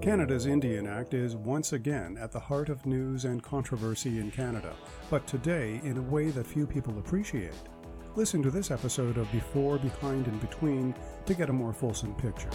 Canada's Indian Act is once again at the heart of news and controversy in Canada, but today in a way that few people appreciate. Listen to this episode of Before, Behind, and Between to get a more fulsome picture.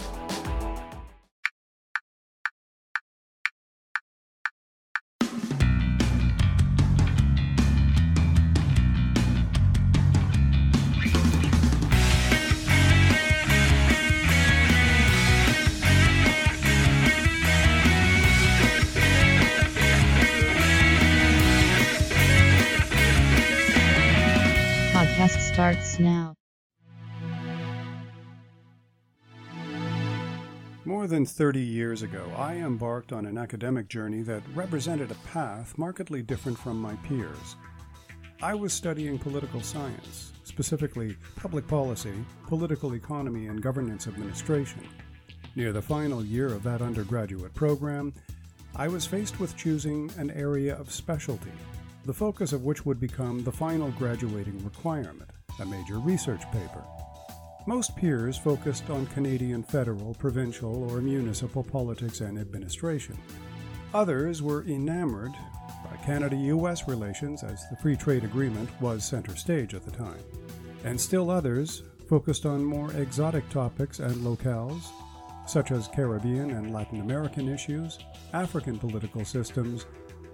Podcast starts now. More than 30 years ago, I embarked on an academic journey that represented a path markedly different from my peers. I was studying political science, specifically public policy, political economy, and governance administration. Near the final year of that undergraduate program, I was faced with choosing an area of specialty, the focus of which would become the final graduating requirement, a major research paper. Most peers focused on Canadian federal, provincial, or municipal politics and administration. Others were enamored by Canada US relations, as the Free Trade Agreement was center stage at the time. And still others focused on more exotic topics and locales, such as Caribbean and Latin American issues, African political systems,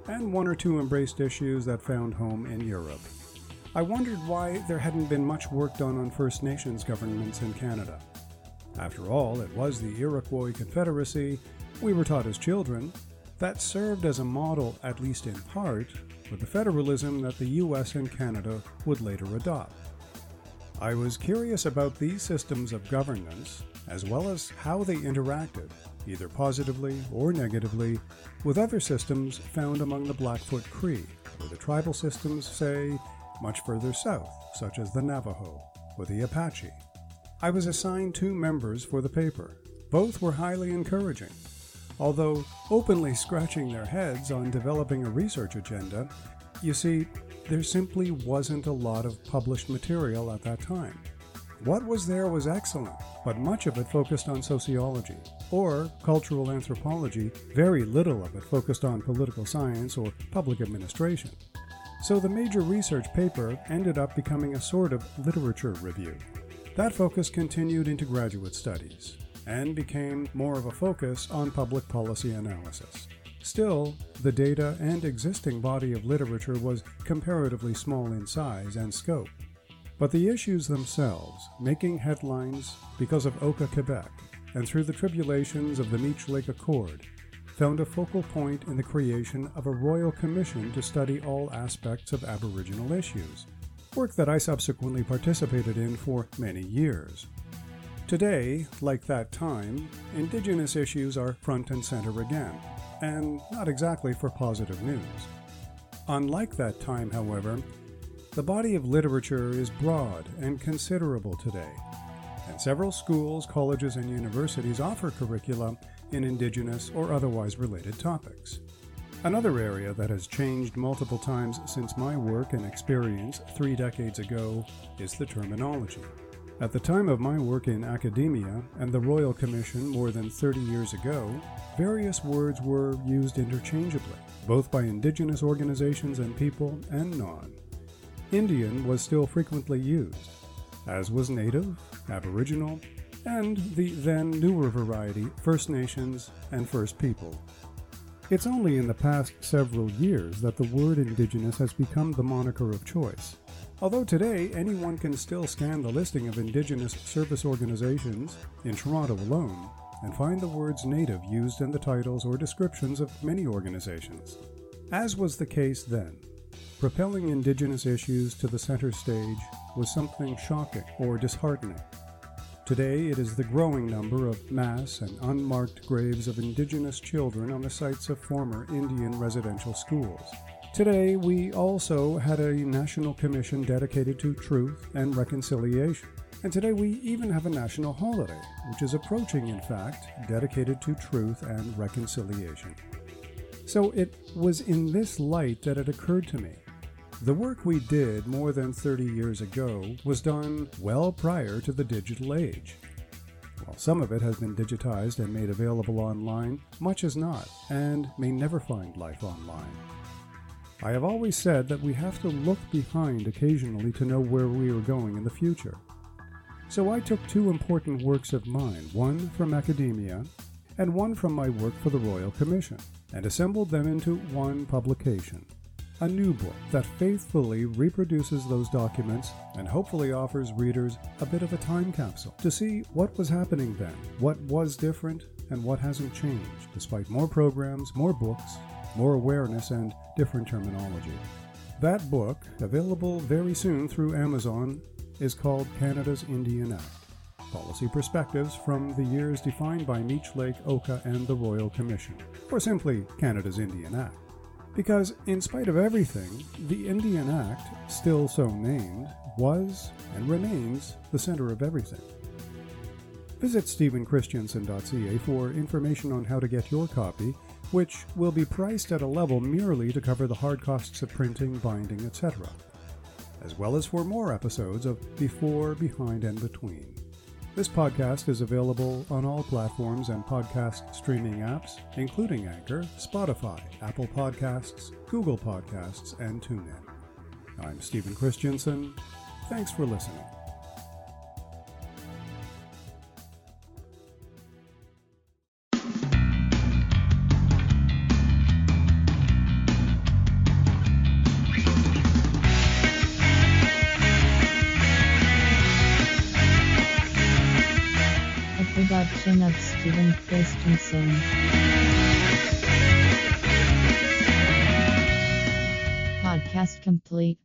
and one or two embraced issues that found home in Europe. I wondered why there hadn't been much work done on First Nations governments in Canada. After all, it was the Iroquois Confederacy, we were taught as children, that served as a model, at least in part, for the federalism that the US and Canada would later adopt. I was curious about these systems of governance, as well as how they interacted, either positively or negatively, with other systems found among the Blackfoot Cree, or the tribal systems, say, much further south, such as the Navajo or the Apache. I was assigned two members for the paper. Both were highly encouraging. Although openly scratching their heads on developing a research agenda, you see, there simply wasn't a lot of published material at that time. What was there was excellent, but much of it focused on sociology or cultural anthropology, very little of it focused on political science or public administration. So the major research paper ended up becoming a sort of literature review. That focus continued into graduate studies and became more of a focus on public policy analysis. Still, the data and existing body of literature was comparatively small in size and scope. But the issues themselves, making headlines because of Oka Quebec and through the tribulations of the Meech Lake Accord, found a focal point in the creation of a royal commission to study all aspects of Aboriginal issues, work that I subsequently participated in for many years. Today, like that time, Indigenous issues are front and center again, and not exactly for positive news. Unlike that time, however, the body of literature is broad and considerable today, several schools, colleges, and universities offer curricula in Indigenous or otherwise related topics. Another area that has changed multiple times since my work and experience three decades ago is the terminology. At the time of my work in academia and the Royal Commission more than 30 years ago, various words were used interchangeably, both by Indigenous organizations and people and non. Indian was still frequently used, as was Native, Aboriginal, and the then newer variety, First Nations and First People. It's only in the past several years that the word Indigenous has become the moniker of choice. Although today anyone can still scan the listing of Indigenous service organizations in Toronto alone and find the words Native used in the titles or descriptions of many organizations. As was the case then, propelling Indigenous issues to the center stage was something shocking or disheartening. Today, it is the growing number of mass and unmarked graves of Indigenous children on the sites of former Indian residential schools. Today, we also had a national commission dedicated to truth and reconciliation. And today, we even have a national holiday, which is approaching, in fact, dedicated to truth and reconciliation. So it was in this light that it occurred to me the work we did more than 30 years ago was done well prior to the digital age. While some of it has been digitized and made available online, much is not, and may never find life online. I have always said that we have to look behind occasionally to know where we are going in the future. So I took two important works of mine, one from academia and one from my work for the Royal Commission, and assembled them into one publication. A new book that faithfully reproduces those documents and hopefully offers readers a bit of a time capsule to see what was happening then, what was different, and what hasn't changed, despite more programs, more books, more awareness, and different terminology. That book, available very soon through Amazon, is called Canada's Indian Act Policy Perspectives from the Years Defined by Meech Lake, Oka, and the Royal Commission, or simply Canada's Indian Act. Because, in spite of everything, the Indian Act, still so named, was and remains the center of everything. Visit stephenchristiansen.ca for information on how to get your copy which will be priced at a level merely to cover the hard costs of printing, binding, etc., as well as for more episodes of Before, Behind, and Between. This podcast is available on all platforms and podcast streaming apps, including Anchor, Spotify, Apple Podcasts, Google Podcasts, and TuneIn. I'm Stephen Christiansen. Thanks for listening. Production of Stephen Christensen. Podcast complete.